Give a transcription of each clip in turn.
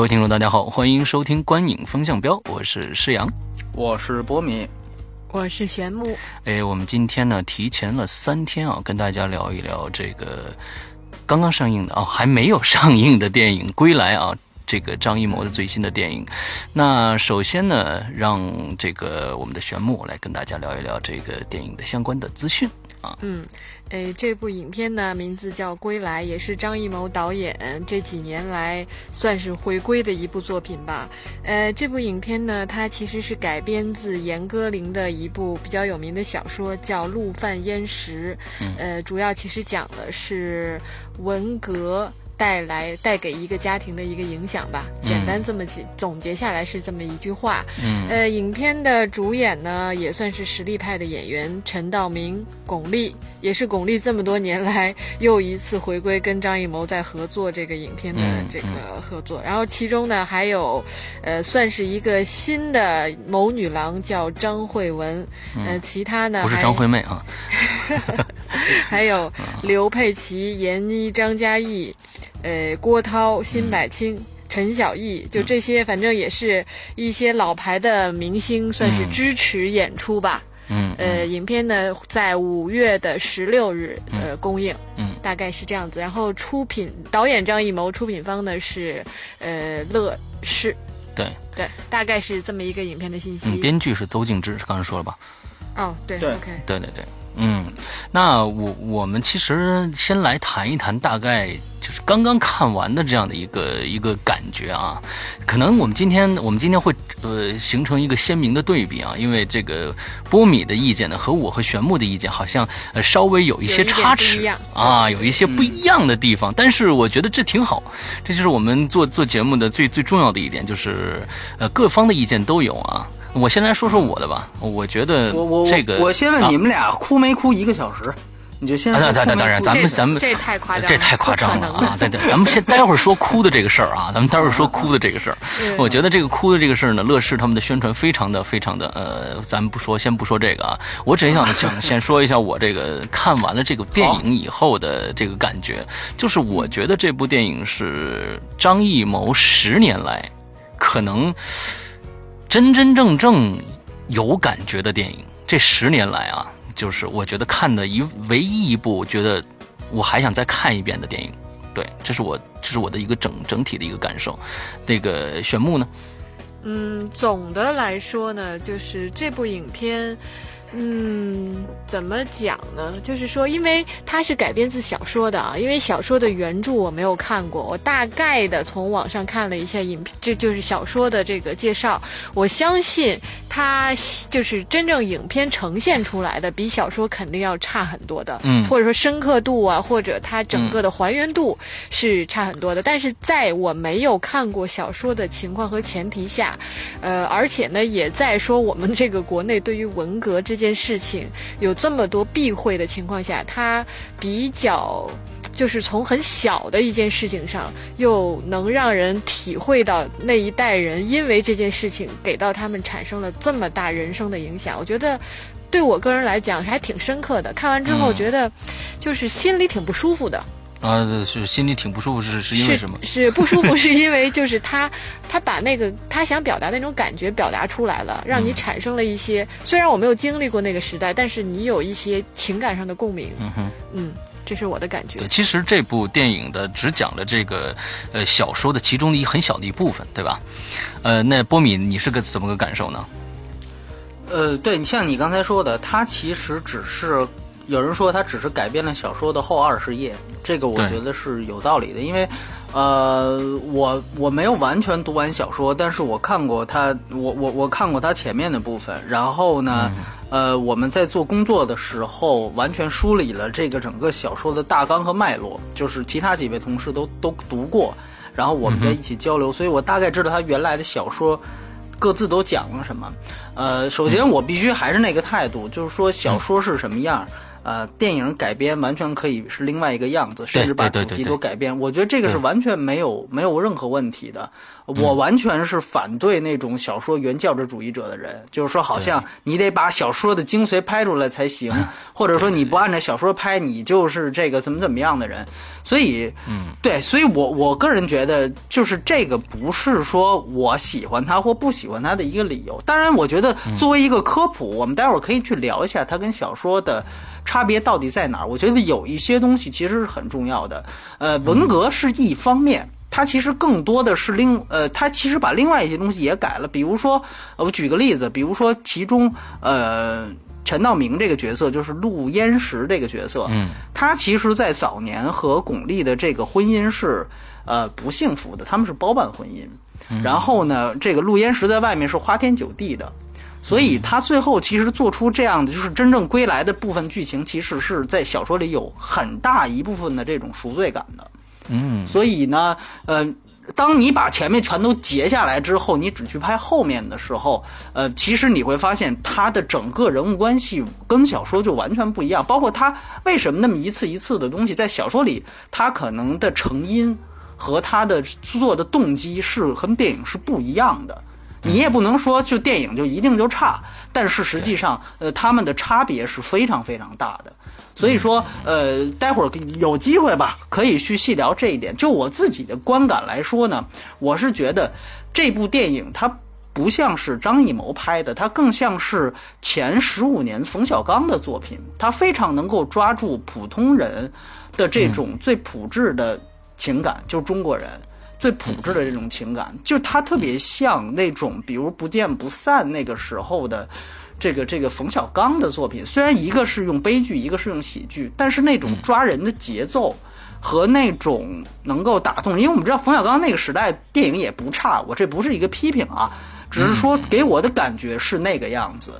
各位听众，大家好，欢迎收听《观影风向标》，我是施阳，我是波米，我是玄木。哎，我们今天呢提前了三天啊，跟大家聊一聊这个刚刚上映的啊，还没有上映的电影《归来》啊，这个张艺谋的最新的电影。那首先呢，让这个我们的玄木来跟大家聊一聊这个电影的相关的资讯啊。嗯。诶，这部影片呢，名字叫《归来》，也是张艺谋导演这几年来算是回归的一部作品吧。呃，这部影片呢，它其实是改编自严歌苓的一部比较有名的小说，叫《陆犯焉识》。呃，主要其实讲的是文革。带来带给一个家庭的一个影响吧，简单这么几总结下来是这么一句话。嗯，呃，影片的主演呢也算是实力派的演员，陈道明、巩俐，也是巩俐这么多年来又一次回归跟张艺谋在合作这个影片的这个合作。然后其中呢还有，呃，算是一个新的谋女郎叫张慧雯，呃，其他呢不是张惠妹啊，还有刘佩琦、闫妮、张嘉译。呃，郭涛、辛柏青、陈小艺，就这些，反正也是一些老牌的明星，算是支持演出吧。嗯，呃，影片呢在五月的十六日呃公映，嗯，大概是这样子。然后出品导演张艺谋，出品方呢是呃乐视。对对，大概是这么一个影片的信息。编剧是邹静之，刚才说了吧？哦，对对，OK，对对对。嗯，那我我们其实先来谈一谈，大概就是刚刚看完的这样的一个一个感觉啊。可能我们今天我们今天会呃形成一个鲜明的对比啊，因为这个波米的意见呢和我和玄木的意见好像呃稍微有一些差池啊，有一些不一样的地方。但是我觉得这挺好，这就是我们做做节目的最最重要的一点，就是呃各方的意见都有啊。我先来说说我的吧，我觉得我我这个我先问你们俩哭没哭一个小时？你就先。当当当然，咱们咱们这太夸张，这太夸张了啊！对对，咱们先待会儿说哭的这个事儿啊，咱们待会儿说哭的这个事儿。我觉得这个哭的这个事儿呢，乐视他们的宣传非常的非常的呃，咱们不说，先不说这个啊，我只想 想先说一下我这个看完了这个电影以后的这个感觉，就是我觉得这部电影是张艺谋十年来可能。真真正正有感觉的电影，这十年来啊，就是我觉得看的一唯一一部我觉得我还想再看一遍的电影，对，这是我这是我的一个整整体的一个感受。这个玄木呢？嗯，总的来说呢，就是这部影片。嗯，怎么讲呢？就是说，因为它是改编自小说的啊，因为小说的原著我没有看过，我大概的从网上看了一下影片，这就是小说的这个介绍。我相信它就是真正影片呈现出来的，比小说肯定要差很多的，嗯，或者说深刻度啊，或者它整个的还原度是差很多的。但是在我没有看过小说的情况和前提下，呃，而且呢，也在说我们这个国内对于文革之。件事情有这么多避讳的情况下，他比较就是从很小的一件事情上，又能让人体会到那一代人因为这件事情给到他们产生了这么大人生的影响。我觉得对我个人来讲还挺深刻的。看完之后觉得就是心里挺不舒服的。啊，是心里挺不舒服，是是因为什么？是不舒服，是因为就是他，他把那个他想表达那种感觉表达出来了，让你产生了一些。虽然我没有经历过那个时代，但是你有一些情感上的共鸣。嗯哼，嗯，这是我的感觉。对，其实这部电影的只讲了这个呃小说的其中的一很小的一部分，对吧？呃，那波米，你是个怎么个感受呢？呃，对你像你刚才说的，它其实只是。有人说他只是改编了小说的后二十页，这个我觉得是有道理的，因为，呃，我我没有完全读完小说，但是我看过他，我我我看过他前面的部分，然后呢，呃，我们在做工作的时候，完全梳理了这个整个小说的大纲和脉络，就是其他几位同事都都读过，然后我们在一起交流，所以我大概知道他原来的小说。各自都讲了什么？呃，首先我必须还是那个态度，就是说小说是什么样，呃，电影改编完全可以是另外一个样子，甚至把主题都改变。我觉得这个是完全没有没有任何问题的。我完全是反对那种小说原教旨主义者的人，就是说好像你得把小说的精髓拍出来才行，或者说你不按照小说拍，你就是这个怎么怎么样的人。所以，嗯，对，所以我我个人觉得，就是这个不是说我喜欢他或不喜欢他的一个理由。当然，我觉得作为一个科普，我们待会儿可以去聊一下它跟小说的差别到底在哪儿。我觉得有一些东西其实是很重要的。呃，文革是一方面。它其实更多的是另呃，它其实把另外一些东西也改了，比如说，呃，我举个例子，比如说其中呃，陈道明这个角色就是陆焉识这个角色，嗯，他其实，在早年和巩俐的这个婚姻是呃不幸福的，他们是包办婚姻，然后呢，这个陆焉识在外面是花天酒地的。所以他最后其实做出这样的，就是真正归来的部分剧情，其实是在小说里有很大一部分的这种赎罪感的。嗯，所以呢，呃，当你把前面全都截下来之后，你只去拍后面的时候，呃，其实你会发现他的整个人物关系跟小说就完全不一样。包括他为什么那么一次一次的东西，在小说里他可能的成因和他的做的动机是和电影是不一样的。你也不能说就电影就一定就差，但是实际上，呃，他们的差别是非常非常大的。所以说，呃，待会儿有机会吧，可以去细聊这一点。就我自己的观感来说呢，我是觉得这部电影它不像是张艺谋拍的，它更像是前十五年冯小刚的作品。他非常能够抓住普通人的这种最朴质的情感，就是中国人。最朴质的这种情感，就它特别像那种，比如《不见不散》那个时候的这个这个冯小刚的作品。虽然一个是用悲剧，一个是用喜剧，但是那种抓人的节奏和那种能够打动，因为我们知道冯小刚那个时代电影也不差，我这不是一个批评啊，只是说给我的感觉是那个样子。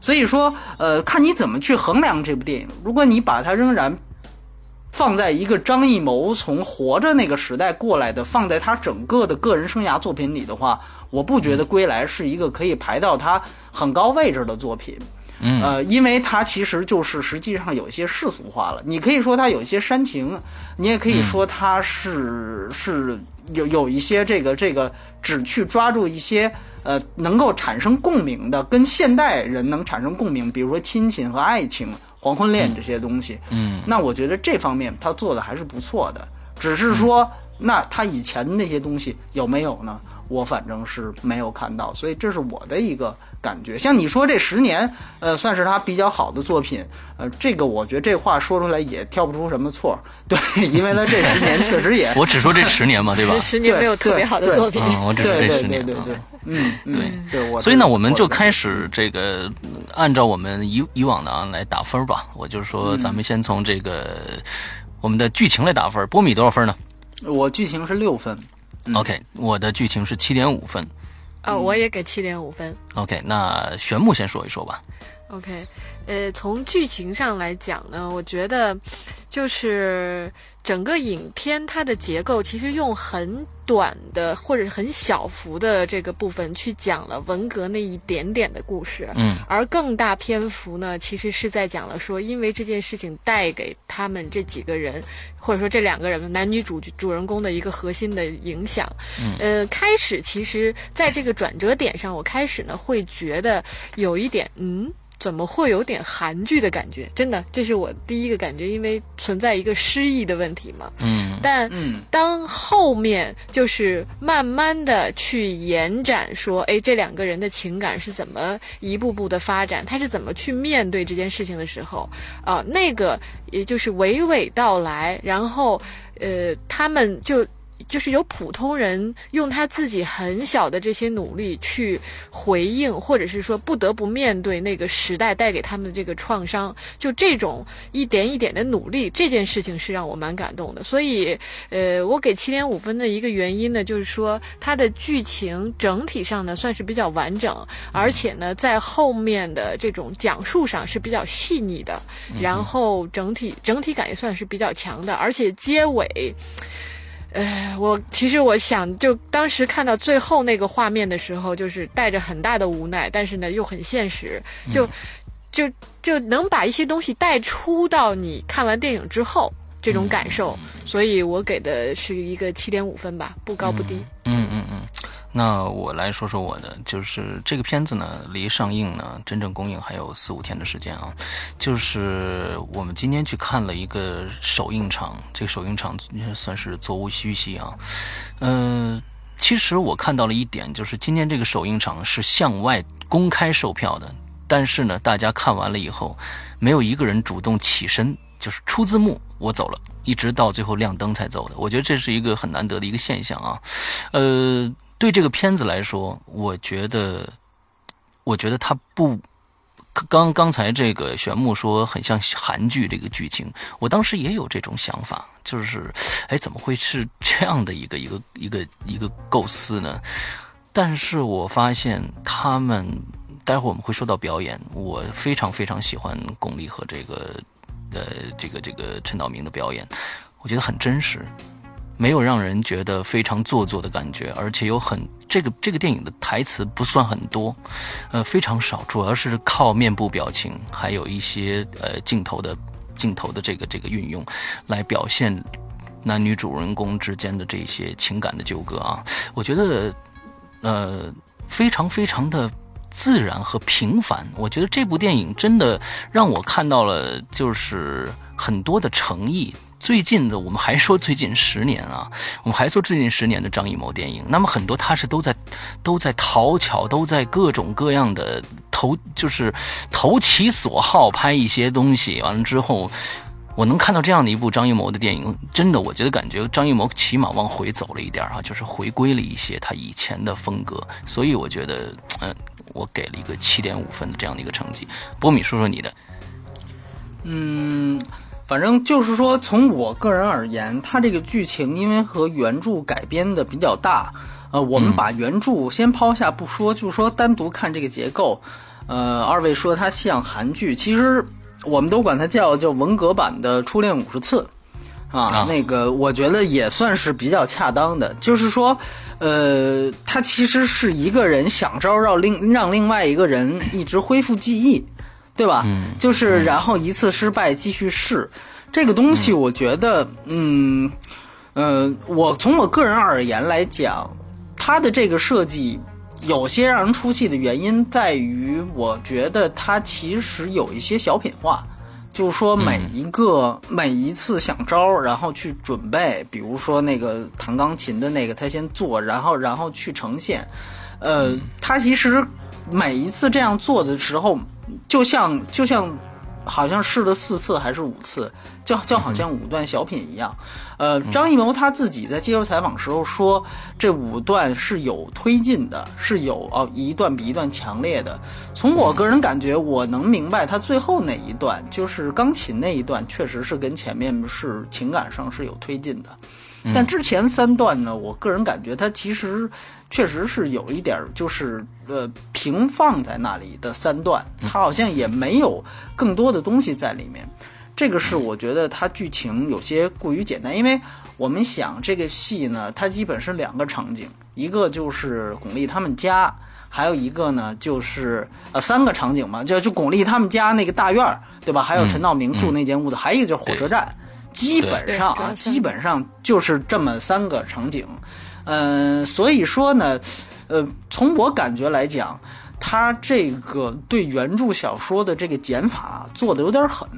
所以说，呃，看你怎么去衡量这部电影。如果你把它仍然放在一个张艺谋从活着那个时代过来的，放在他整个的个人生涯作品里的话，我不觉得《归来》是一个可以排到他很高位置的作品。嗯，呃，因为它其实就是实际上有一些世俗化了。你可以说它有一些煽情，你也可以说它是、是有有一些这个这个只去抓住一些呃能够产生共鸣的，跟现代人能产生共鸣，比如说亲情和爱情。黄昏恋这些东西，嗯，那我觉得这方面他做的还是不错的，只是说，那他以前的那些东西有没有呢？我反正是没有看到，所以这是我的一个感觉。像你说这十年，呃，算是他比较好的作品，呃，这个我觉得这话说出来也挑不出什么错，对，因为他这十年 确实也，我只说这十年嘛，对吧？这 十年没有特别好的作品。嗯，我只说对对这十年。啊对对对，嗯，对对，我所以呢，我们就开始这个按照我们以以往的啊来打分吧。我就是说，咱们先从这个我们的剧情来打分。波米多少分呢我剧情是六分，？OK，我的剧情是七点五分。哦，我也给七点五分。OK，那玄木先说一说吧。OK，呃，从剧情上来讲呢，我觉得就是整个影片它的结构其实用很短的或者很小幅的这个部分去讲了文革那一点点的故事，嗯而更大篇幅呢，其实是在讲了说，因为这件事情带给他们这几个人，或者说这两个人男女主主人公的一个核心的影响。嗯呃，开始其实在这个转折点上，我开始呢会觉得有一点嗯。怎么会有点韩剧的感觉？真的，这是我第一个感觉，因为存在一个失忆的问题嘛。嗯但嗯当后面就是慢慢的去延展，说，哎，这两个人的情感是怎么一步步的发展，他是怎么去面对这件事情的时候，啊、那个也就是娓娓道来，然后，呃，他们就就是有普通人用他自己很小的这些努力去回应，或者是说不得不面对那个时代带给他们的这个创伤，就这种一点一点的努力，这件事情是让我蛮感动的。所以，呃，我给七点五分的一个原因呢，就是说它的剧情整体上呢算是比较完整，而且呢在后面的这种讲述上是比较细腻的，然后整体整体感也算是比较强的，而且结尾。呃，我其实我想，就当时看到最后那个画面的时候，就是带着很大的无奈，但是呢又很现实，就就就能把一些东西带出到你看完电影之后这种感受，所以我给的是一个七点五分吧，不高不低。嗯嗯嗯。那我来说说我的，就是这个片子呢，离上映呢，真正公映还有四五天的时间啊。就是我们今天去看了一个首映场，这个首映场算是座无虚席啊。嗯，其实我看到了一点，就是今天这个首映场是向外公开售票的，但是呢，大家看完了以后，没有一个人主动起身，就是出字幕，我走了，一直到最后亮灯才走的。我觉得这是一个很难得的一个现象啊。呃。对这个片子来说，我觉得，我觉得它不，刚刚才这个玄木说很像韩剧这个剧情，我当时也有这种想法，就是，哎，怎么会是这样的一个一个一个一个构思呢？但是我发现他们，待会儿我们会说到表演，我非常非常喜欢巩俐和这个，呃，这个这个陈道明的表演，我觉得很真实。没有让人觉得非常做作的感觉，而且有很这个这个电影的台词不算很多，呃非常少，主要是靠面部表情，还有一些呃镜头的镜头的这个这个运用，来表现男女主人公之间的这些情感的纠葛啊。我觉得呃非常非常的自然和平凡。我觉得这部电影真的让我看到了就是很多的诚意。最近的，我们还说最近十年啊，我们还说最近十年的张艺谋电影。那么很多他是都在都在讨巧，都在各种各样的投，就是投其所好拍一些东西。完了之后，我能看到这样的一部张艺谋的电影，真的，我觉得感觉张艺谋起码往回走了一点啊，就是回归了一些他以前的风格。所以我觉得，嗯，我给了一个七点五分的这样的一个成绩。波米，说说你的。嗯。反正就是说，从我个人而言，它这个剧情因为和原著改编的比较大，呃，我们把原著先抛下不说，就说单独看这个结构，呃，二位说它像韩剧，其实我们都管它叫叫文革版的《初恋五十次》，啊，那个我觉得也算是比较恰当的，就是说，呃，它其实是一个人想招让另让另外一个人一直恢复记忆。对吧？嗯，就是然后一次失败继续试，这个东西我觉得，嗯，呃，我从我个人而言来讲，它的这个设计有些让人出戏的原因在于，我觉得它其实有一些小品化，就是说每一个每一次想招，然后去准备，比如说那个弹钢琴的那个，他先做，然后然后去呈现，呃，他其实每一次这样做的时候。就像就像，好像试了四次还是五次，就就好像五段小品一样。呃，张艺谋他自己在接受采访时候说，这五段是有推进的，是有哦一段比一段强烈的。从我个人感觉，我能明白他最后那一段，就是钢琴那一段，确实是跟前面是情感上是有推进的。但之前三段呢，我个人感觉它其实确实是有一点，就是呃平放在那里的三段，它好像也没有更多的东西在里面。这个是我觉得它剧情有些过于简单，因为我们想这个戏呢，它基本是两个场景，一个就是巩俐他们家，还有一个呢就是呃三个场景嘛，就就巩俐他们家那个大院儿，对吧？还有陈道明住那间屋子，还有一个就是火车站。基本上啊，基本上就是这么三个场景，嗯，所以说呢，呃，从我感觉来讲，他这个对原著小说的这个减法做的有点狠，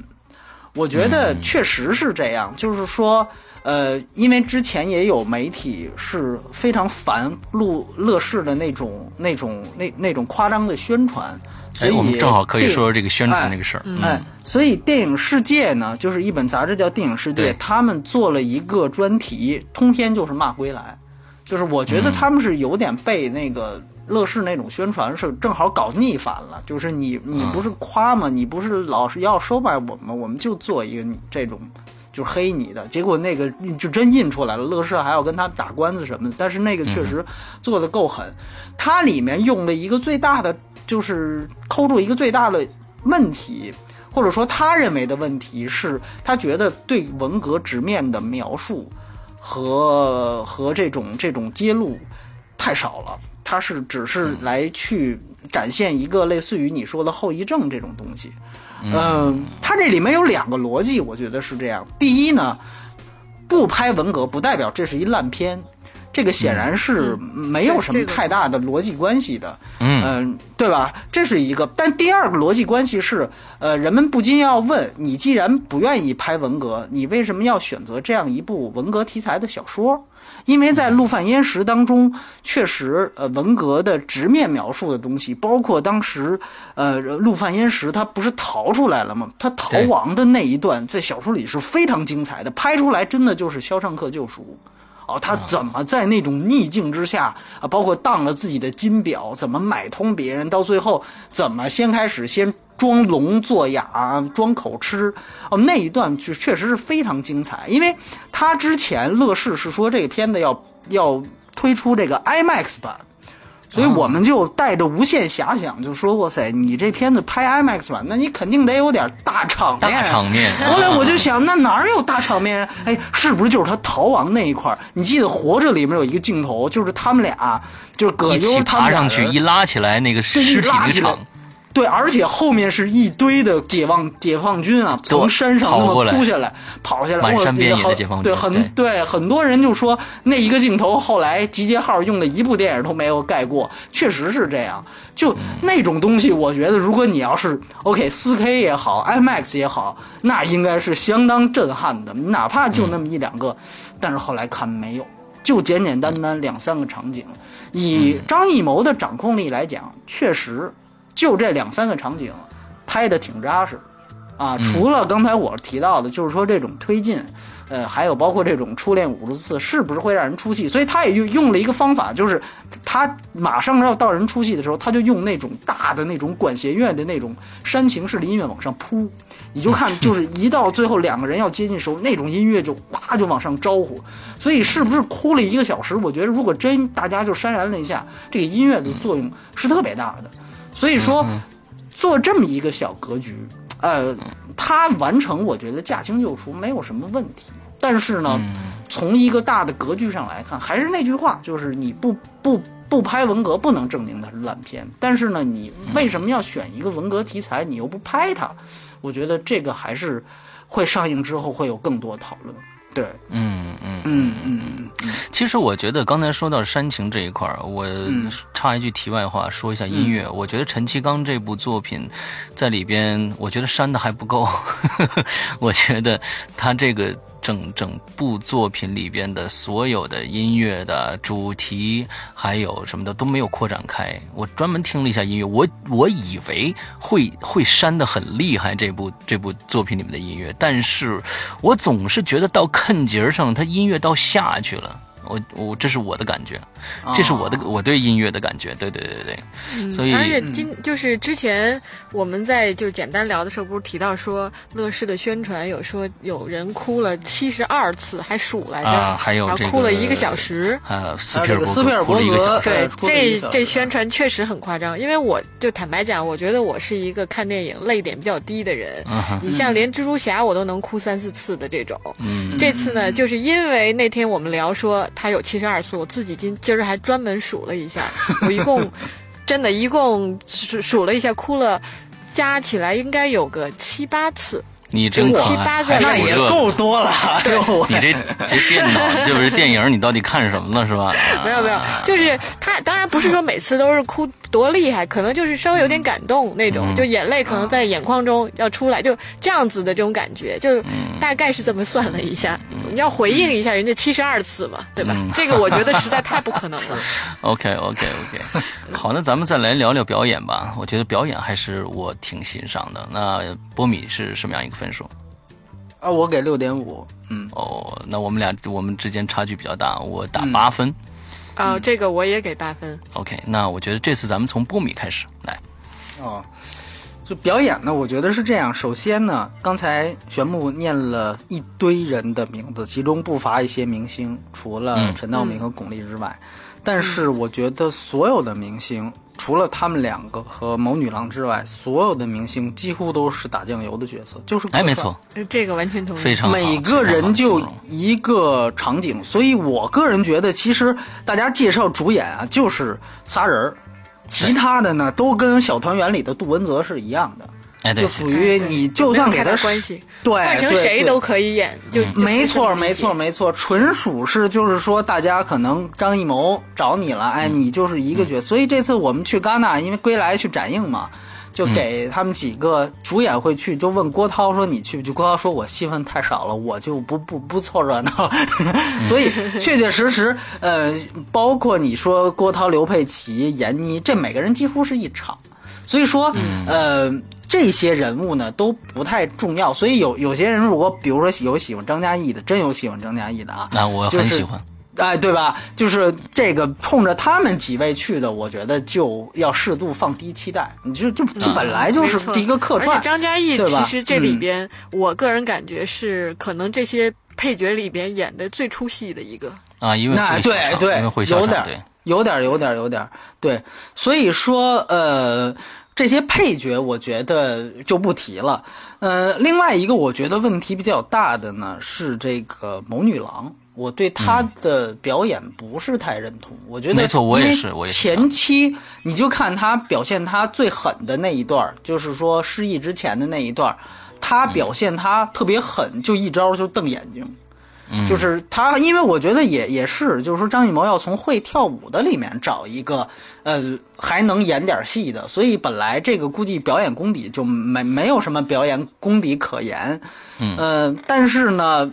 我觉得确实是这样，就是说，呃，因为之前也有媒体是非常烦录乐视的那种、那种、那那种夸张的宣传，所以哎，我们正好可以说说这个宣传这个事儿。哎，所以电影世界呢，就是一本杂志叫《电影世界》，他们做了一个专题，通篇就是骂归来，就是我觉得他们是有点被那个乐视那种宣传是正好搞逆反了，就是你你不是夸吗？你不是老是要收买我们，我们就做一个这种。就黑你的，结果那个就真印出来了，乐视还要跟他打官司什么的。但是那个确实做的够狠，它里面用了一个最大的，就是抠住一个最大的问题，或者说他认为的问题是，他觉得对文革直面的描述和和这种这种揭露太少了，他是只是来去展现一个类似于你说的后遗症这种东西。嗯，它这里面有两个逻辑，我觉得是这样。第一呢，不拍文革不代表这是一烂片，这个显然是没有什么太大的逻辑关系的。嗯嗯，对吧？这是一个。但第二个逻辑关系是，呃，人们不禁要问：你既然不愿意拍文革，你为什么要选择这样一部文革题材的小说？因为在《陆犯焉识》当中，确实，呃，文革的直面描述的东西，包括当时，呃，陆犯焉识他不是逃出来了吗？他逃亡的那一段，在小说里是非常精彩的，拍出来真的就是《肖申克救赎》。哦，他怎么在那种逆境之下啊，包括当了自己的金表，怎么买通别人，到最后怎么先开始先装聋作哑，装口吃，哦，那一段就确实是非常精彩，因为他之前乐视是说这个片子要要推出这个 IMAX 版。所以我们就带着无限遐想，就说：“哇塞，你这片子拍 IMAX 版，那你肯定得有点大场面。”大场面 后来我就想，那哪儿有大场面？哎，是不是就是他逃亡那一块儿？你记得《活着》里面有一个镜头，就是他们俩，就是葛优一起他们俩爬上去，一拉起来那个尸体的场，对，而且后面是一堆的解放解放军啊，从山上那么扑下来，跑下来，哇满山遍野的很解放军对，很对对，很多人就说那一个镜头后来集结号用了一部电影都没有盖过，确实是这样。就那种东西，我觉得如果你要是 OK 四 K 也好，IMAX 也好，那应该是相当震撼的，哪怕就那么一两个，但是后来看没有。就简简单单两三个场景，以张艺谋的掌控力来讲，确实就这两三个场景拍的挺扎实，啊，除了刚才我提到的，就是说这种推进，呃，还有包括这种初恋五十次，是不是会让人出戏？所以他也用用了一个方法，就是他马上要到人出戏的时候，他就用那种大的那种管弦乐的那种煽情式的音乐往上扑，你就看，就是一到最后两个人要接近时候，那种音乐就哇就往上招呼，所以是不是哭了一个小时？我觉得如果真大家就潸然泪下，这个音乐的作用是特别大的。所以说，做这么一个小格局，呃，它完成我觉得驾轻就熟没有什么问题。但是呢，从一个大的格局上来看，还是那句话，就是你不不不拍文革，不能证明它是烂片。但是呢，你为什么要选一个文革题材，你又不拍它？我觉得这个还是会上映之后会有更多讨论。对，嗯嗯嗯嗯嗯其实我觉得刚才说到煽情这一块儿，我嗯插一句题外话，说一下音乐。我觉得陈其刚这部作品在里边，我觉得煽的还不够。我觉得他这个整整部作品里边的所有的音乐的主题，还有什么的都没有扩展开。我专门听了一下音乐，我我以为会会删的很厉害，这部这部作品里面的音乐，但是我总是觉得到坎节儿上，它音乐到下去了。我我这是我的感觉，这是我的、我对音乐的感觉，对对对对，所以而且今就是之前我们在就简单聊的时候，不是提到说乐视的宣传有说有人哭了七十二次，还数来着，啊还有哭了一个小时。啊，斯还皮尔伯有这个斯皮尔格哭了一个小时，对这这宣传确实很夸张，因为我就坦白讲，我觉得我是一个看电影泪点比较低的人。你像连蜘蛛侠我都能哭三四次的这种，嗯这次呢，就是因为那天我们聊说他有七十二次，我自己今今儿还专门数了一下，我一共真的，一共数数了一下，哭了，加起来应该有个七八次。你真就七八个那也够多了。对，你这这电脑就是电影，你到底看什么了是吧？没有没有，就是他当然不是说每次都是哭多厉害，可能就是稍微有点感动那种，就眼泪可能在眼眶中要出来，就这样子的这种感觉，就大概是这么算了一下。你要回应一下人家七十二次嘛，对吧？这个我觉得实在太不可能了。OK OK OK，好，那咱们再来聊聊表演吧。我觉得表演还是我挺欣赏的。那波米是什么样一个分数？啊，我给六点五。嗯，哦，那我们俩我们之间差距比较大，我打八分。啊、这个我也给八分。OK，那我觉得这次咱们从波米开始来。哦，就表演呢，我觉得是这样。首先呢，刚才玄木念了一堆人的名字，其中不乏一些明星，除了嗯陈道明和巩俐之外，但是我觉得所有的明星，除了他们两个和某女郎之外，所有的明星几乎都是打酱油的角色，就是哎，没错，呃这个完全同意。非常每个人就一个场景，所以我个人觉得，其实大家介绍主演啊，就是仨人儿，其他的呢都跟小团圆里的杜文泽是一样的，哎，对就，属于你就算给他关系，对换成谁都可以演，就就没错，没错，没错，纯属是就是说，大家可能张艺谋找你了，哎，你就是一个角色。所以这次我们去戛纳，因为归来去展映嘛，就给他们几个主演会去，就问郭涛说你去不去？郭涛说我戏份太少了，我就不不不凑热闹。所以确确实实，呃，包括你说郭涛、刘佩琦、闫妮，这每个人几乎是一场。所以说，呃，这些人物呢都不太重要。所以有有些人如果比如说有喜欢张嘉译的，真有喜欢张嘉译的啊，那我就是很喜欢。哎，对吧？就是这个冲着他们几位去的，我觉得就要适度放低期待。你就就就本来就是一个客串而且，张嘉译其实这里嗯边，我个人感觉是可能这些配角里边演的最出戏的一个。啊，因为那对对有点，有点有点有点对，所以说呃。这些配角我觉得就不提了，呃，另外一个我觉得问题比较大的呢是这个某女郎，我对她的表演不是太认同。我觉得没错我也是我也是前期你就看她表现她最狠的那一段，就是说失忆之前的那一段儿，她表现她特别狠，就一招就瞪眼睛。嗯。就是他，因为我觉得也也是，就是说张艺谋要从会跳舞的里面找一个，呃，还能演点戏的，所以本来这个估计表演功底就没没有什么表演功底可言，嗯。呃，但是呢，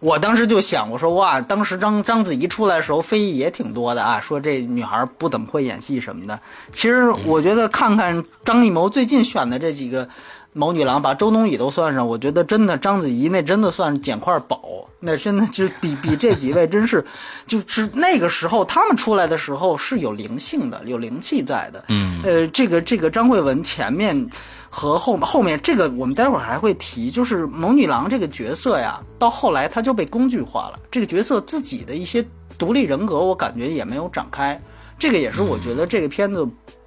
我当时就想，我说哇，当时章章子怡出来的时候，非议也挺多的啊，说这女孩不怎么会演戏什么的。其实我觉得看看张艺谋最近选的这几个某女郎，把周冬雨都算上，我觉得真的章子怡那真的算捡块宝，那真的就比比这几位真是，就是那个时候他们出来的时候是有灵性的，有灵气在的。嗯呃，这个这个张慧雯前面和后后面这个我们待会儿还会提，就是某女郎这个角色呀，到后来她就被工具化了，这个角色自己的一些独立人格，我感觉也没有展开，这个也是我觉得这个片子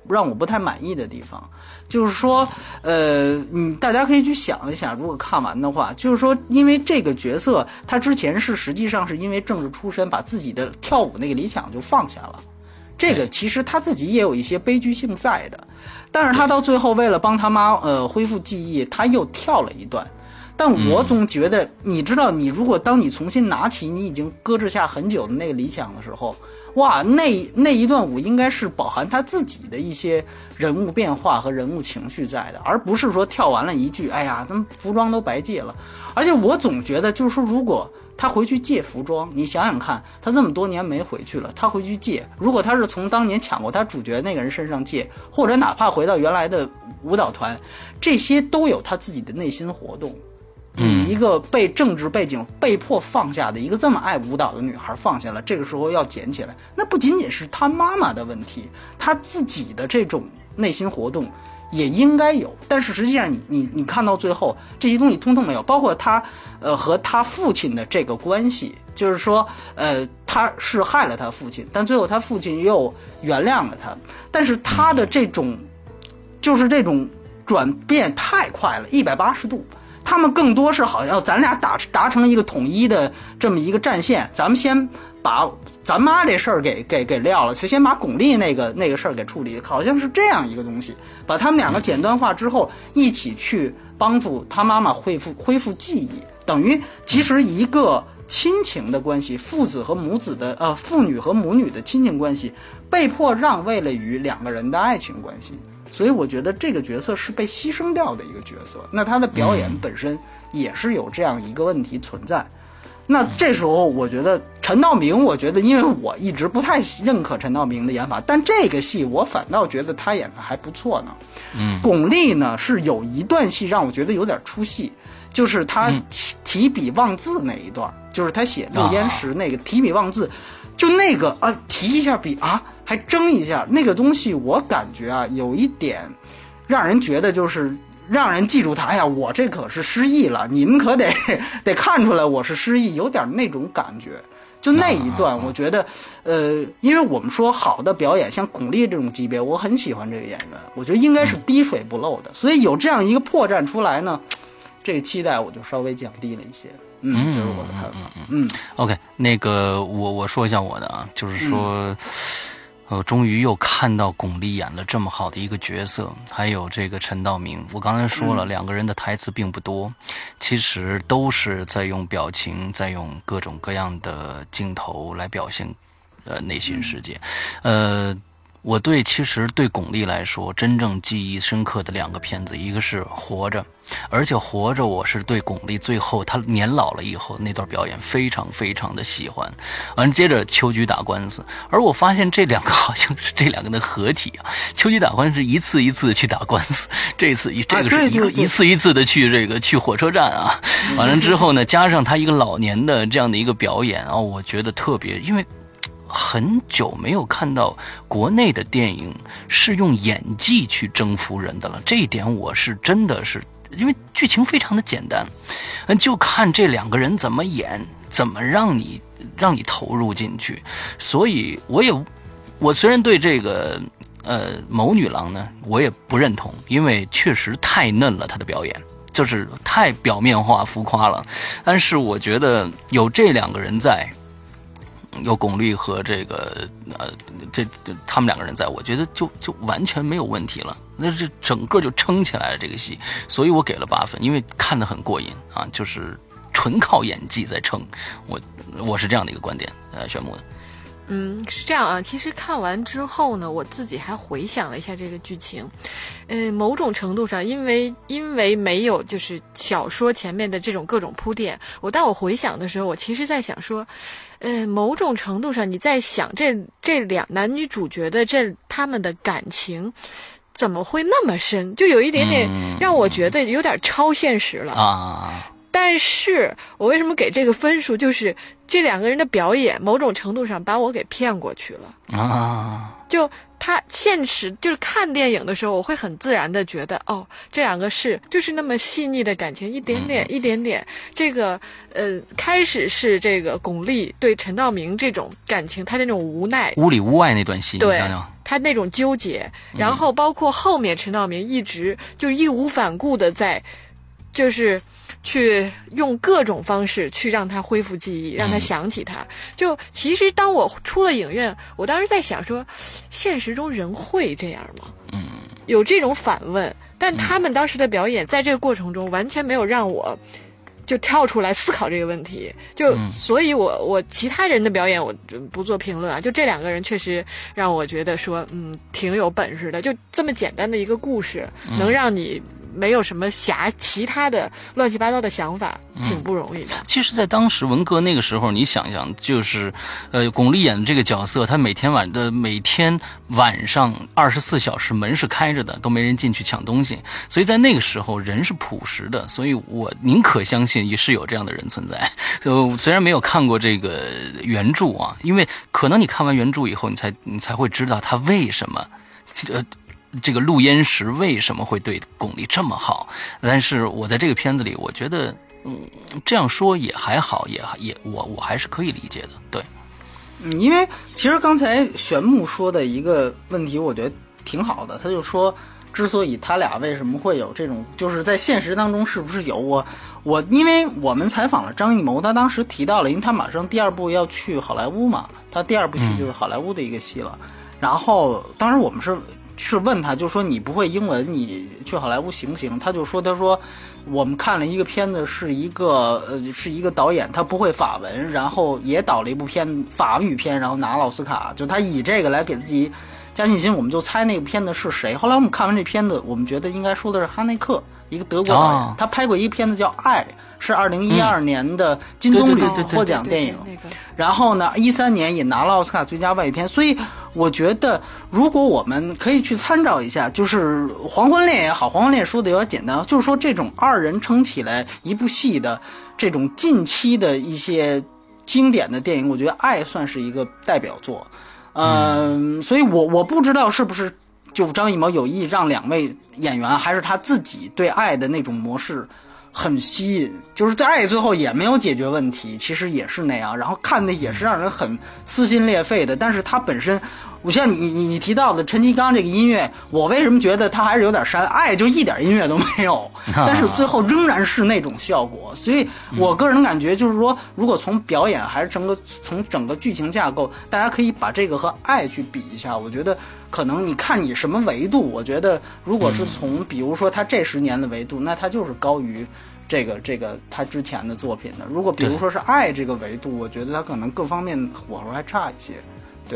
让我不太满意的地方。就是说，呃，你大家可以去想一想，如果看完的话，就是说，因为这个角色他之前是实际上是因为政治出身，把自己的跳舞那个理想就放下了。这个其实他自己也有一些悲剧性在的，但是他到最后为了帮他妈呃恢复记忆，他又跳了一段。但我总觉得，你知道，你如果当你重新拿起你已经搁置下很久的那个理想的时候，哇，那那一段舞应该是饱含他自己的一些人物变化和人物情绪在的，而不是说跳完了一句，哎呀，咱们服装都白借了。而且我总觉得，就是说，如果他回去借服装，你想想看，他这么多年没回去了，他回去借，如果他是从当年抢过他主角那个人身上借，或者哪怕回到原来的舞蹈团，这些都有他自己的内心活动。嗯一个被政治背景被迫放下的一个这么爱舞蹈的女孩放下了，这个时候要捡起来，那不仅仅是她妈妈的问题，她自己的这种内心活动也应该有。但是实际上你，你你看到最后，这些东西通通没有，包括他呃和他父亲的这个关系，就是说呃他是害了他父亲，但最后他父亲又原谅了他，但是他的这种就是这种转变太快了，一百八十度。他们更多是好像咱俩达达成一个统一的这么一个战线，咱们先把咱妈这事儿给给给撂了，先把巩俐那个那个事儿给处理，好像是这样一个东西，把他们两个简单化之后，一起去帮助他妈妈恢复恢复记忆，等于其实一个亲情的关系，父子和母子的呃父女和母女的亲情关系，被迫让位了于两个人的爱情关系，所以我觉得这个角色是被牺牲掉的一个角色，那他的表演本身也是有这样一个问题存在。那这时候，我觉得陈道明，我觉得因为我一直不太认可陈道明的演法，但这个戏我反倒觉得他演的还不错呢。嗯，巩俐呢是有一段戏让我觉得有点出戏，就是他提笔忘字那一段，就是他写六烟石那个提笔忘字，就那个啊提一下笔啊还争一下那个东西，我感觉啊有一点让人觉得就是。让人记住他，哎呀，我这可是失忆了，你们可得 得看出来我是失忆，有点那种感觉。就那一段，我觉得，呃，因为我们说好的表演，像巩俐这种级别，我很喜欢这个演员，我觉得应该是滴水不漏的。所以有这样一个破绽出来呢，这个期待我就稍微降低了一些。嗯，这是我的看法。嗯，OK，那个我我说一下我的啊，就是说。我终于又看到巩俐演了这么好的一个角色，还有这个陈道明。我刚才说了，两个人的台词并不多，其实都是在用表情，在用各种各样的镜头来表现，呃，内心世界，呃。我对其实对巩俐来说，真正记忆深刻的两个片子，一个是《活着》，而且《活着》我是对巩俐最后她年老了以后那段表演非常非常的喜欢。完接着秋菊打官司，而我发现这两个好像是这两个的合体啊。秋菊打官司一次一次的去打官司，这次一这个是一个一次一次的去这个去火车站啊。完了之后呢，加上他一个老年的这样的一个表演啊，我觉得特别，因为。很久没有看到国内的电影是用演技去征服人的了，这一点我是真的是，因为剧情非常的简单，嗯，就看这两个人怎么演，怎么让你让你投入进去。所以我也，我虽然对这个呃某女郎呢，我也不认同，因为确实太嫩了，她的表演就是太表面化、浮夸了。但是我觉得有这两个人在。有巩俐和这个呃，这这他们两个人在，我觉得就就完全没有问题了。那这整个就撑起来了这个戏，所以我给了八分，因为看得很过瘾啊，就是纯靠演技在撑。我我是这样的一个观点，呃，玄木的。嗯，是这样啊。其实看完之后呢，我自己还回想了一下这个剧情，呃，某种程度上，因为因为没有就是小说前面的这种各种铺垫，我当我回想的时候，我其实在想说，呃，某种程度上你在想这这两男女主角的这他们的感情怎么会那么深，就有一点点让我觉得有点超现实了啊。但是我为什么给这个分数？就是这两个人的表演，某种程度上把我给骗过去了啊！就他现实，就是看电影的时候，我会很自然的觉得，哦，这两个是就是那么细腻的感情，一点点，一点点。这个呃，开始是这个巩俐对陈道明这种感情，他那种无奈，屋里屋外那段戏，对，他那种纠结，然后包括后面陈道明一直就义无反顾的在，就是。去用各种方式去让他恢复记忆，让他想起他。就其实当我出了影院，我当时在想说，现实中人会这样吗？嗯，有这种反问。但他们当时的表演，在这个过程中完全没有让我就跳出来思考这个问题。就所以，我我其他人的表演我不做评论啊。就这两个人确实让我觉得说，嗯，挺有本事的。就这么简单的一个故事，能让你。没有什么狭其他的乱七八糟的想法，挺不容易的。其实，在当时文革那个时候，你想想，就是，呃，巩俐演的这个角色，她每天晚的每天晚上二十四小时门是开着的，都没人进去抢东西。所以在那个时候，人是朴实的。所以我宁可相信也是有这样的人存在。呃，虽然没有看过这个原著啊，因为可能你看完原著以后，你才你才会知道他为什么，呃。这个陆焉识为什么会对巩俐这么好？但是我在这个片子里，我觉得，嗯，这样说也还好，也也我我还是可以理解的。对，嗯，因为其实刚才玄牧说的一个问题，我觉得挺好的。他就说，之所以他俩为什么会有这种，就是在现实当中是不是有我我，因为我们采访了张艺谋，他当时提到了，因为他马上第二部要去好莱坞嘛，他第二部戏就是好莱坞的一个戏了。然后当时我们是是问他，就说你不会英文，你去好莱坞行不行？他就说，他说我们看了一个片子，是一个呃是一个导演，他不会法文，然后也导了一部片法语片，然后拿了奥斯卡，就他以这个来给自己。加信心，我们就猜那个片子是谁。后来我们看完这片子，我们觉得应该说的是哈内克，一个德国导演，他拍过一个片子叫《爱》，是二零一二年的金棕榈获奖电影。然后呢，一三年也拿了奥斯卡最佳外语片。所以我觉得，如果我们可以去参照一下，就是《黄昏恋》也好，《黄昏恋》说的有点简单，就是说这种二人撑起来一部戏的这种近期的一些经典的电影，我觉得《爱》算是一个代表作。嗯，所以我我不知道是不是就张艺谋有意让两位演员，还是他自己对爱的那种模式很吸引，就是在爱最后也没有解决问题，其实也是那样，然后看的也是让人很撕心裂肺的，但是他本身。我像你你你提到的陈其刚这个音乐，我为什么觉得他还是有点删？爱就一点音乐都没有，但是最后仍然是那种效果。所以我个人感觉就是说，如果从表演还是整个从整个剧情架构，大家可以把这个和爱去比一下。我觉得可能你看你什么维度，我觉得如果是从比如说他这十年的维度，那他就是高于这个这个他之前的作品的。如果比如说是爱这个维度，我觉得他可能各方面火候还差一些。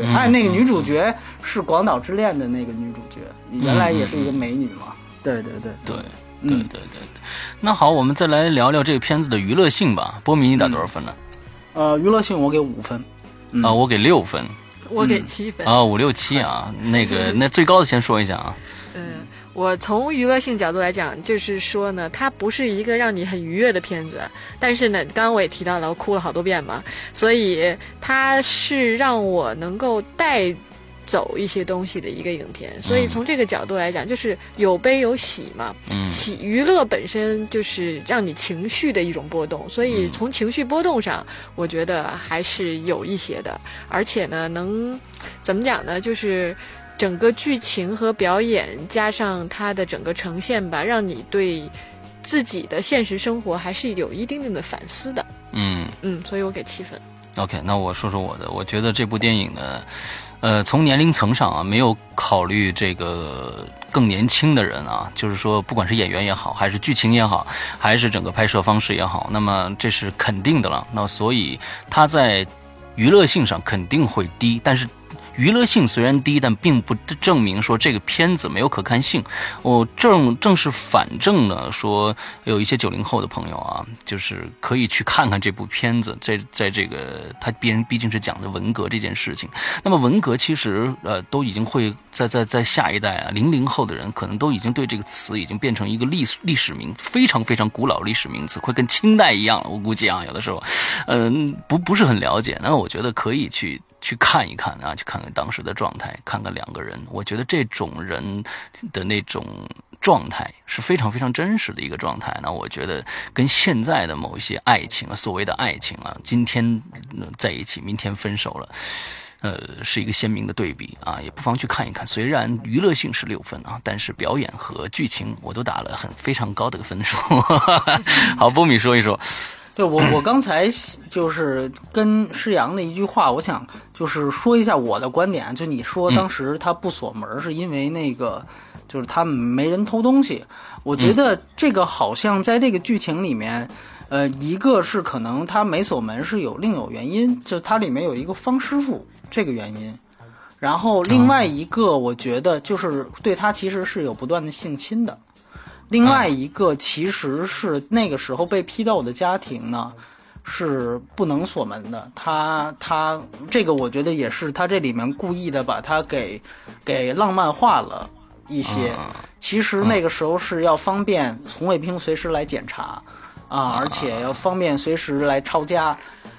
哎，那个女主角是《广岛之恋》的那个女主角，原来也是一个美女嘛？对对对对，对对对。那好，我们再来聊聊这个片子的娱乐性吧。波米，你打多少分呢？呃，娱乐性我给五分。啊，我给六分。我给七分。啊，五六七啊，那个 那最高的先说一下啊。嗯。我从娱乐性角度来讲，就是说呢，它不是一个让你很愉悦的片子，但是呢，刚刚我也提到了，我哭了好多遍嘛，所以它是让我能够带走一些东西的一个影片。所以从这个角度来讲，就是有悲有喜嘛。嗯。喜娱乐本身就是让你情绪的一种波动，所以从情绪波动上，我觉得还是有一些的，而且呢，能怎么讲呢？就是。整个剧情和表演加上它的整个呈现吧，让你对自己的现实生活还是有一定定的反思的。嗯嗯，所以我给七分。OK，那我说说我的，我觉得这部电影呢，呃，从年龄层上啊，没有考虑这个更年轻的人啊，就是说，不管是演员也好，还是剧情也好，还是整个拍摄方式也好，那么这是肯定的了。那所以它在娱乐性上肯定会低，但是。娱乐性虽然低，但并不证明说这个片子没有可看性。我正正是反正呢，说有一些九零后的朋友啊，就是可以去看看这部片子。在在这个他毕竟毕竟是讲的文革这件事情。那么文革其实呃都已经会在在在下一代啊零零后的人可能都已经对这个词已经变成一个历史历史名非常非常古老历史名词，会跟清代一样了。我估计啊，有的时候，嗯，不不是很了解。那我觉得可以去。去看一看啊，去看看当时的状态，看看两个人，我觉得这种人的那种状态是非常非常真实的一个状态。那我觉得跟现在的某一些爱情啊，所谓的爱情啊，今天在一起，明天分手了，呃，是一个鲜明的对比啊，也不妨去看一看。虽然娱乐性是六分啊，但是表演和剧情我都打了很非常高的分数。好，波米说一说。对我，我刚才就是跟施阳的一句话，我想就是说一下我的观点。就你说当时他不锁门，是因为那个就是他没人偷东西。我觉得这个好像在这个剧情里面，呃，一个是可能他没锁门是有另有原因，就它里面有一个方师傅这个原因。然后另外一个，我觉得就是对他其实是有不断的性侵的。另外一个其实是那个时候被批斗的家庭呢，是不能锁门的。他他这个我觉得也是他这里面故意的把它给给浪漫化了一些。其实那个时候是要方便红卫兵随时来检查啊，而且要方便随时来抄家。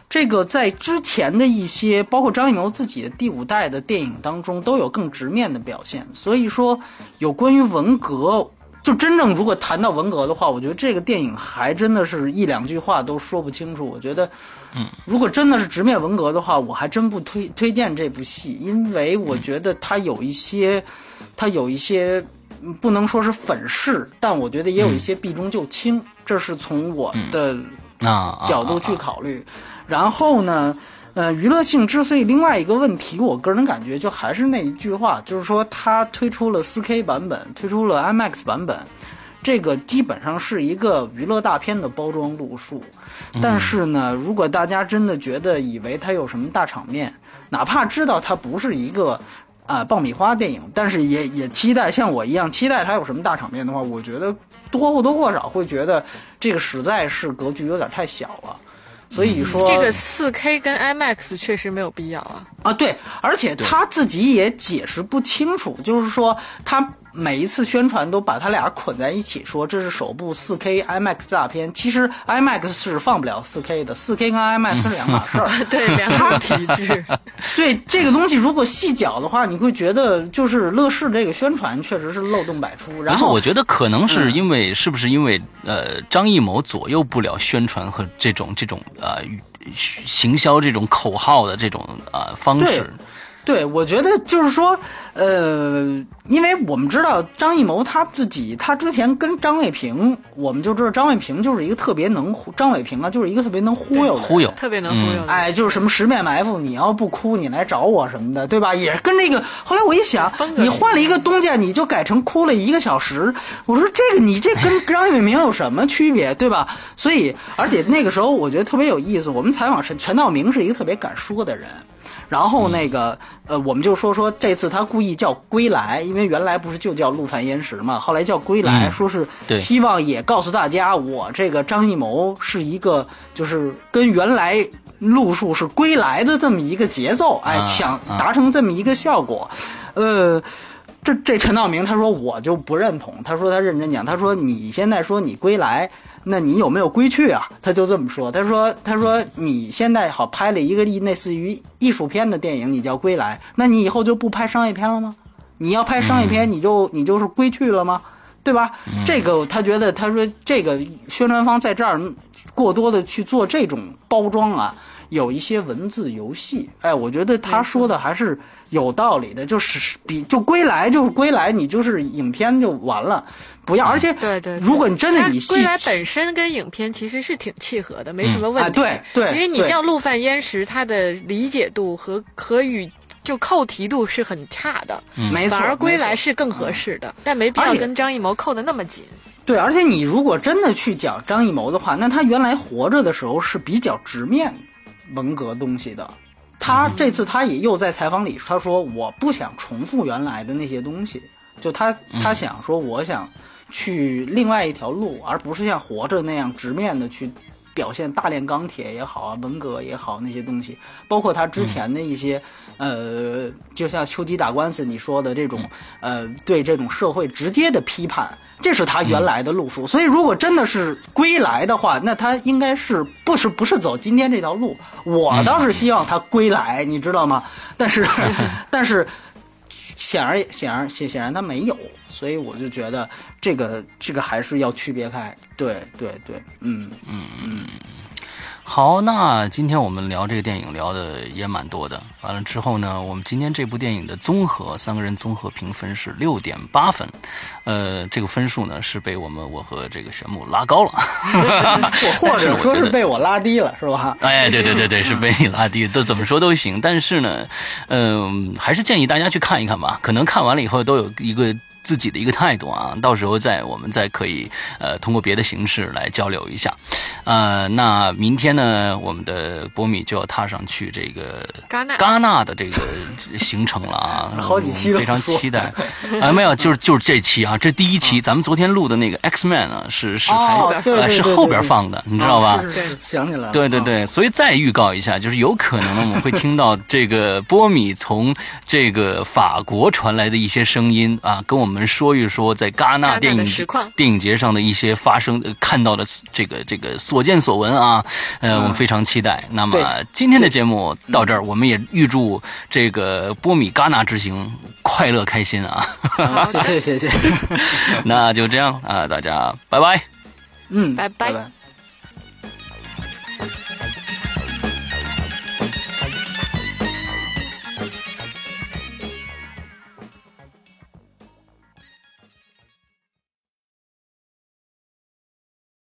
这个在之前的一些，包括张艺谋自己的第五代的电影当中都有更直面的表现。所以说，有关于文革。就真正如果谈到文革的话，我觉得这个电影还真的是一两句话都说不清楚。我觉得，嗯，如果真的是直面文革的话，我还真不推推荐这部戏，因为我觉得它有一些，它有一些不能说是粉饰，但我觉得也有一些避重就轻，这是从我的啊角度去考虑。然后呢，呃，娱乐性之所以另外一个问题，我个人感觉就还是那一句话，就是说它推出了 4K 版本，推出了 IMAX 版本。这个基本上是一个娱乐大片的包装路数，但是呢，如果大家真的觉得以为它有什么大场面，哪怕知道它不是一个啊、爆米花电影，但是也也期待像我一样期待它有什么大场面的话，我觉得多或多或少会觉得这个实在是格局有点太小了。所以说，这个四 K 跟 IMAX 确实没有必要啊。啊，对，而且他自己也解释不清楚，就是说他每一次宣传都把他俩捆在一起，说这是首部 4K IMAX 大片。其实 IMAX 是放不了 4K 的，4K 跟 IMAX 是两码事儿。对，两个 体制。对这个东西，如果细讲的话，你会觉得就是乐视这个宣传确实是漏洞百出。然，后我觉得可能是因为、是不是因为呃张艺谋左右不了宣传和这种这种呃行销这种口号的这种呃方式。对，我觉得就是说，呃，因为我们知道张艺谋他自己，他之前跟张卫平，我们就知道张卫平就是一个特别能忽，张伟平啊，就是一个特别能忽悠的忽悠特别能忽悠的。哎，就是什么十面埋伏，你要不哭，你来找我什么的，对吧？也跟这个。后来我一想风，格你换了一个东家，你就改成哭了一个小时。我说这个你这跟张伟明有什么区别，对吧？所以，而且那个时候我觉得特别有意思。我们采访陈陈道明是一个特别敢说的人。然后那个呃，我们就说说这次他故意叫归来，因为原来不是就叫陆犯焉识嘛，后来叫归来，嗯。说是希望也告诉大家，我这个张艺谋是一个就是跟原来路数是归来的这么一个节奏，哎，啊想达成这么一个效果，呃。这这陈道明他说我就不认同，他说他认真讲，他说你现在说你归来，那你有没有归去啊？他就这么说，他说他说你现在好拍了一个类似于艺术片的电影，你叫归来，那你以后就不拍商业片了吗？你要拍商业片，你就你就是归去了吗？对吧？这个他觉得他说这个宣传方在这儿过多的去做这种包装啊，有一些文字游戏。哎，我觉得他说的还是有道理的，就是比就归来就是归来，你就是影片就完了，不要。而且对对，对如果你真的它以归来本身跟影片其实是挺契合的，没什么问哎，题。对对，因为你对叫陆犯焉识，他的理解度和和与就扣题度是很差的，没错，反而归来是更合适的，但没必要跟张艺谋扣的那么紧。对，而且你如果真的去讲张艺谋的话，那他原来活着的时候是比较直面文革东西的。他这次他也又在采访里他说我不想重复原来的那些东西，就他他想说我想去另外一条路，而不是像活着那样直面的去表现大炼钢铁也好啊，文革也好那些东西，包括他之前的一些、呃，就像秋吉打官司你说的这种呃，对这种社会直接的批判。这是他原来的路数，所以如果真的是归来的话，那他应该是不是不是走今天这条路？我倒是希望他归来，你知道吗？但是，但是显而显而显显然他没有，所以我就觉得这个这个还是要区别开。对对对，嗯嗯嗯好，那今天我们聊这个电影聊的也蛮多的。完了之后呢，我们今天这部电影的综合三个人综合评分是六点八分，呃，这个分数呢是被我们我和这个玄木拉高了，或 或者说是被我拉低了，是吧？哎，对对对对，是被你拉低，都怎么说都行。但是呢，嗯、还是建议大家去看一看吧，可能看完了以后都有一个。自己的一个态度啊，到时候再我们再可以呃通过别的形式来交流一下，呃，那明天呢，我们的波米就要踏上去这个戛纳。戛纳的这个行程了啊，好几期都我们非常期待。啊，没有，就是就是这期啊，这第一期，咱们昨天录的那个 X Man 啊，是是是后边放的，你知道吧？想起来对对对，所以再预告一下，就是有可能呢，我们会听到这个波米从这个法国传来的一些声音啊，跟我们说一说在戛纳电影实况电影节上的一些发生、呃看到的这个这个所见所闻啊，呃，我们非常期待。那么今天的节目到这儿，我们也预祝这个波米戛纳之行快乐开心啊！啊谢谢谢谢，那就这样啊，大家拜拜。嗯，拜拜拜拜。